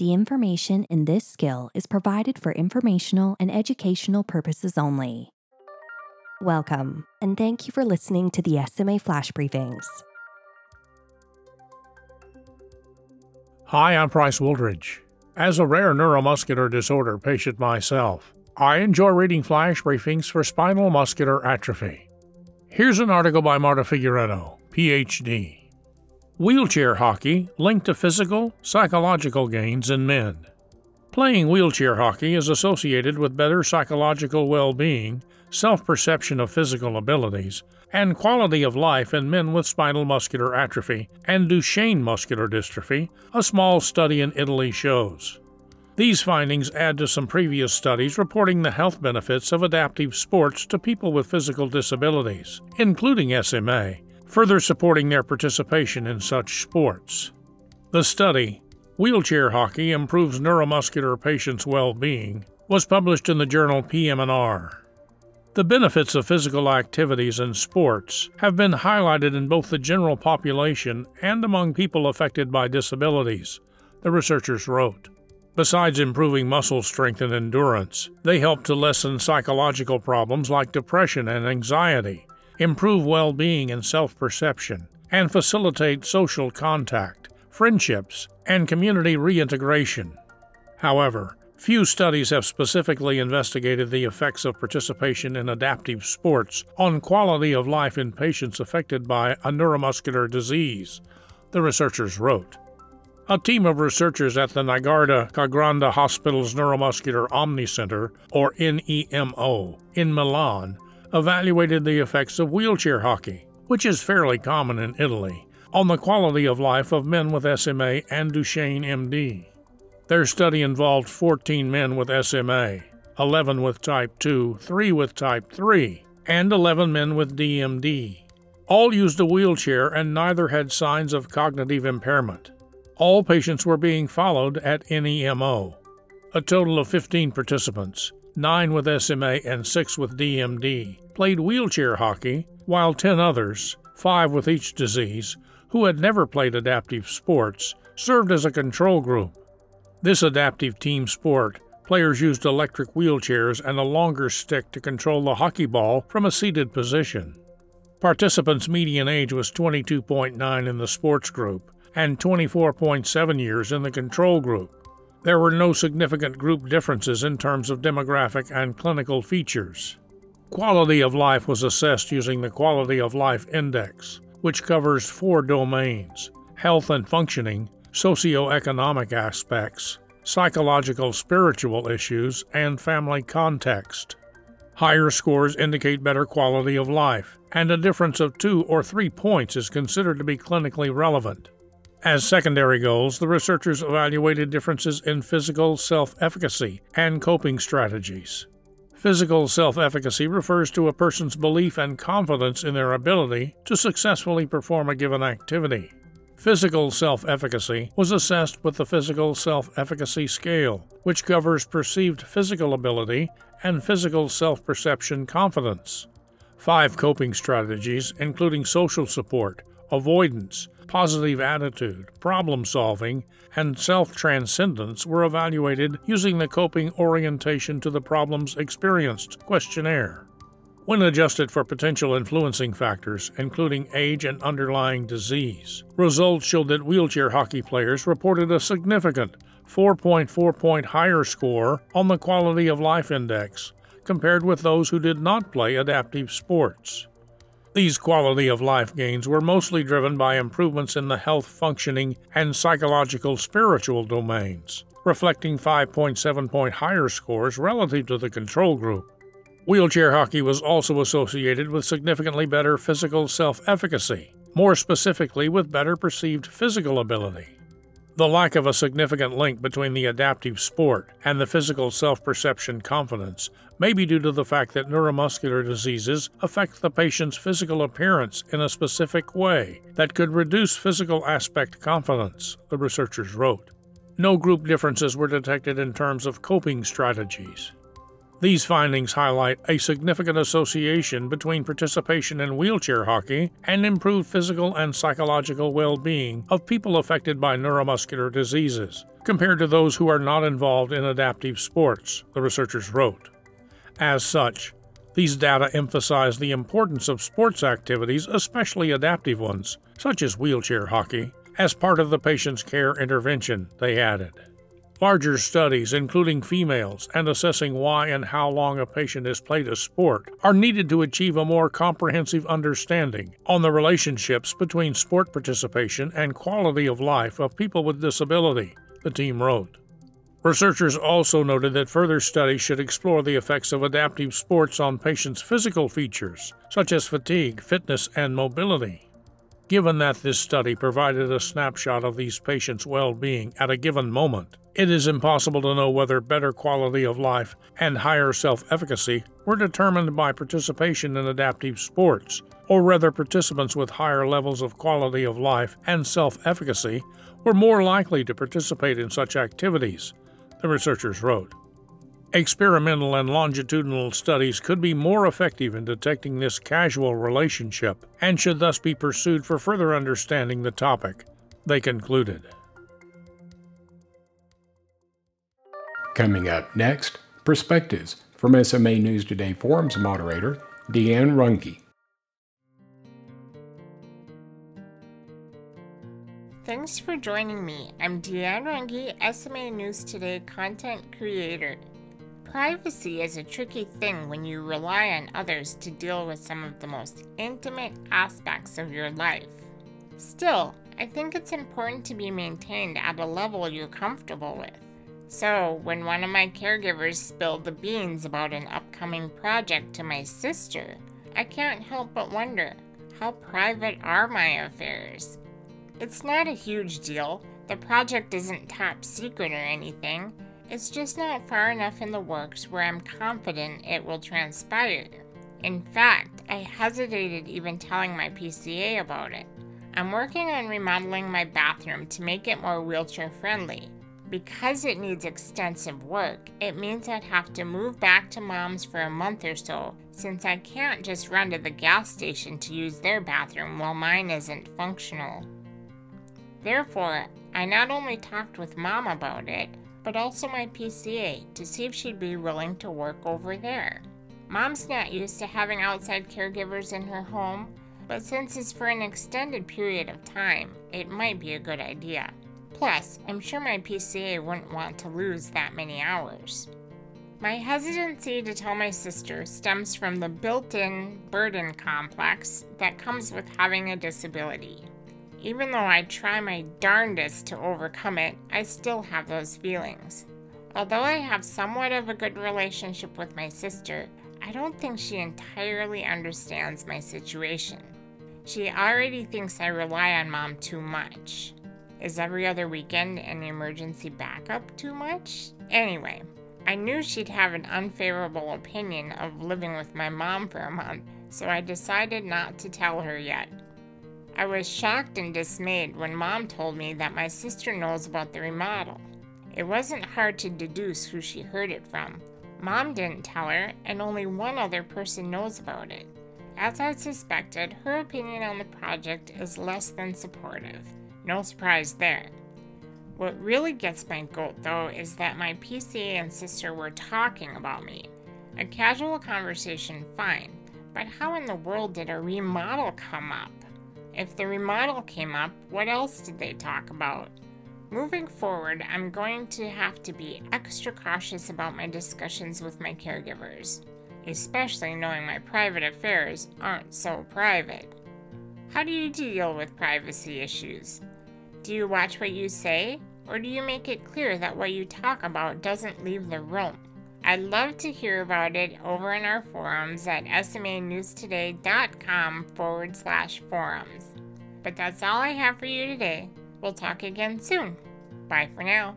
The information in this skill is provided for informational and educational purposes only. Welcome, and thank you for listening to the SMA Flash Briefings. Hi, I'm Price Wooldridge. As a rare neuromuscular disorder patient myself, I enjoy reading flash briefings for spinal muscular atrophy. Here's an article by Marta Figueiredo, PhD. Wheelchair hockey linked to physical, psychological gains in men. Playing wheelchair hockey is associated with better psychological well being, self perception of physical abilities, and quality of life in men with spinal muscular atrophy and Duchenne muscular dystrophy, a small study in Italy shows. These findings add to some previous studies reporting the health benefits of adaptive sports to people with physical disabilities, including SMA, further supporting their participation in such sports. The study, Wheelchair Hockey Improves Neuromuscular Patients' Well-Being, was published in the journal PM&R. The benefits of physical activities and sports have been highlighted in both the general population and among people affected by disabilities, the researchers wrote. Besides improving muscle strength and endurance, they help to lessen psychological problems like depression and anxiety, improve well being and self perception, and facilitate social contact, friendships, and community reintegration. However, few studies have specifically investigated the effects of participation in adaptive sports on quality of life in patients affected by a neuromuscular disease, the researchers wrote. A team of researchers at the Niguarda Ca' Granda Hospital's Neuromuscular Omni Center, or NEMO, in Milan, evaluated the effects of wheelchair hockey, which is fairly common in Italy, on the quality of life of men with SMA and Duchenne MD. Their study involved 14 men with SMA, 11 with type 2, 3 with type 3, and 11 men with DMD. All used a wheelchair and neither had signs of cognitive impairment. All patients were being followed at NEMO. A total of 15 participants, 9 with SMA and 6 with DMD, played wheelchair hockey, while 10 others, 5 with each disease, who had never played adaptive sports, served as a control group. This adaptive team sport, players used electric wheelchairs and a longer stick to control the hockey ball from a seated position. Participants' median age was 22.9 in the sports group and 24.7 years in the control group. There were no significant group differences in terms of demographic and clinical features. Quality of life was assessed using the Quality of Life Index, which covers four domains health and functioning, socioeconomic aspects, psychological spiritual issues, and family context. Higher scores indicate better quality of life, and a difference of two or three points is considered to be clinically relevant. As secondary goals, the researchers evaluated differences in physical self efficacy and coping strategies. Physical self efficacy refers to a person's belief and confidence in their ability to successfully perform a given activity. Physical self efficacy was assessed with the Physical Self Efficacy Scale, which covers perceived physical ability and physical self perception confidence. Five coping strategies, including social support, avoidance, positive attitude, problem solving, and self transcendence were evaluated using the Coping Orientation to the Problems Experienced questionnaire. When adjusted for potential influencing factors, including age and underlying disease, results showed that wheelchair hockey players reported a significant 4.4 point higher score on the Quality of Life Index compared with those who did not play adaptive sports. These quality of life gains were mostly driven by improvements in the health functioning and psychological spiritual domains, reflecting 5.7 point higher scores relative to the control group. Wheelchair hockey was also associated with significantly better physical self efficacy, more specifically, with better perceived physical ability. The lack of a significant link between the adaptive sport and the physical self perception confidence may be due to the fact that neuromuscular diseases affect the patient's physical appearance in a specific way that could reduce physical aspect confidence, the researchers wrote. No group differences were detected in terms of coping strategies. These findings highlight a significant association between participation in wheelchair hockey and improved physical and psychological well being of people affected by neuromuscular diseases, compared to those who are not involved in adaptive sports, the researchers wrote. As such, these data emphasize the importance of sports activities, especially adaptive ones, such as wheelchair hockey, as part of the patient's care intervention, they added. Larger studies, including females, and assessing why and how long a patient has played a sport, are needed to achieve a more comprehensive understanding on the relationships between sport participation and quality of life of people with disability, the team wrote. Researchers also noted that further studies should explore the effects of adaptive sports on patients' physical features, such as fatigue, fitness, and mobility. Given that this study provided a snapshot of these patients' well being at a given moment, it is impossible to know whether better quality of life and higher self efficacy were determined by participation in adaptive sports, or whether participants with higher levels of quality of life and self efficacy were more likely to participate in such activities, the researchers wrote. Experimental and longitudinal studies could be more effective in detecting this causal relationship and should thus be pursued for further understanding the topic, they concluded. Coming up next, perspectives from SMA News Today Forums moderator Deanne Runge. Thanks for joining me. I'm Deanne Runge, SMA News Today content creator. Privacy is a tricky thing when you rely on others to deal with some of the most intimate aspects of your life. Still, I think it's important to be maintained at a level you're comfortable with. So, when one of my caregivers spilled the beans about an upcoming project to my sister, I can't help but wonder how private are my affairs? It's not a huge deal. The project isn't top secret or anything. It's just not far enough in the works where I'm confident it will transpire. In fact, I hesitated even telling my PCA about it. I'm working on remodeling my bathroom to make it more wheelchair friendly. Because it needs extensive work, it means I'd have to move back to mom's for a month or so, since I can't just run to the gas station to use their bathroom while mine isn't functional. Therefore, I not only talked with mom about it, but also my PCA to see if she'd be willing to work over there. Mom's not used to having outside caregivers in her home, but since it's for an extended period of time, it might be a good idea. Plus, I'm sure my PCA wouldn't want to lose that many hours. My hesitancy to tell my sister stems from the built in burden complex that comes with having a disability. Even though I try my darndest to overcome it, I still have those feelings. Although I have somewhat of a good relationship with my sister, I don't think she entirely understands my situation. She already thinks I rely on mom too much. Is every other weekend an emergency backup too much? Anyway, I knew she'd have an unfavorable opinion of living with my mom for a month, so I decided not to tell her yet. I was shocked and dismayed when mom told me that my sister knows about the remodel. It wasn't hard to deduce who she heard it from. Mom didn't tell her, and only one other person knows about it. As I suspected, her opinion on the project is less than supportive. No surprise there. What really gets my goat, though, is that my PCA and sister were talking about me. A casual conversation, fine, but how in the world did a remodel come up? If the remodel came up, what else did they talk about? Moving forward, I'm going to have to be extra cautious about my discussions with my caregivers, especially knowing my private affairs aren't so private. How do you deal with privacy issues? Do you watch what you say, or do you make it clear that what you talk about doesn't leave the room? I'd love to hear about it over in our forums at smanewstoday.com forward slash forums. But that's all I have for you today. We'll talk again soon. Bye for now.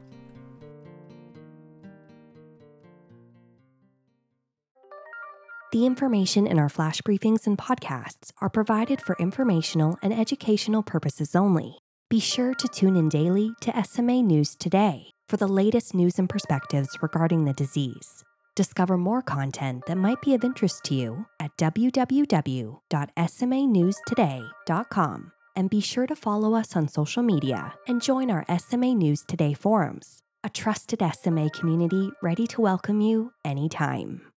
The information in our flash briefings and podcasts are provided for informational and educational purposes only. Be sure to tune in daily to SMA News Today for the latest news and perspectives regarding the disease. Discover more content that might be of interest to you at www.smanewstoday.com and be sure to follow us on social media and join our SMA News Today forums, a trusted SMA community ready to welcome you anytime.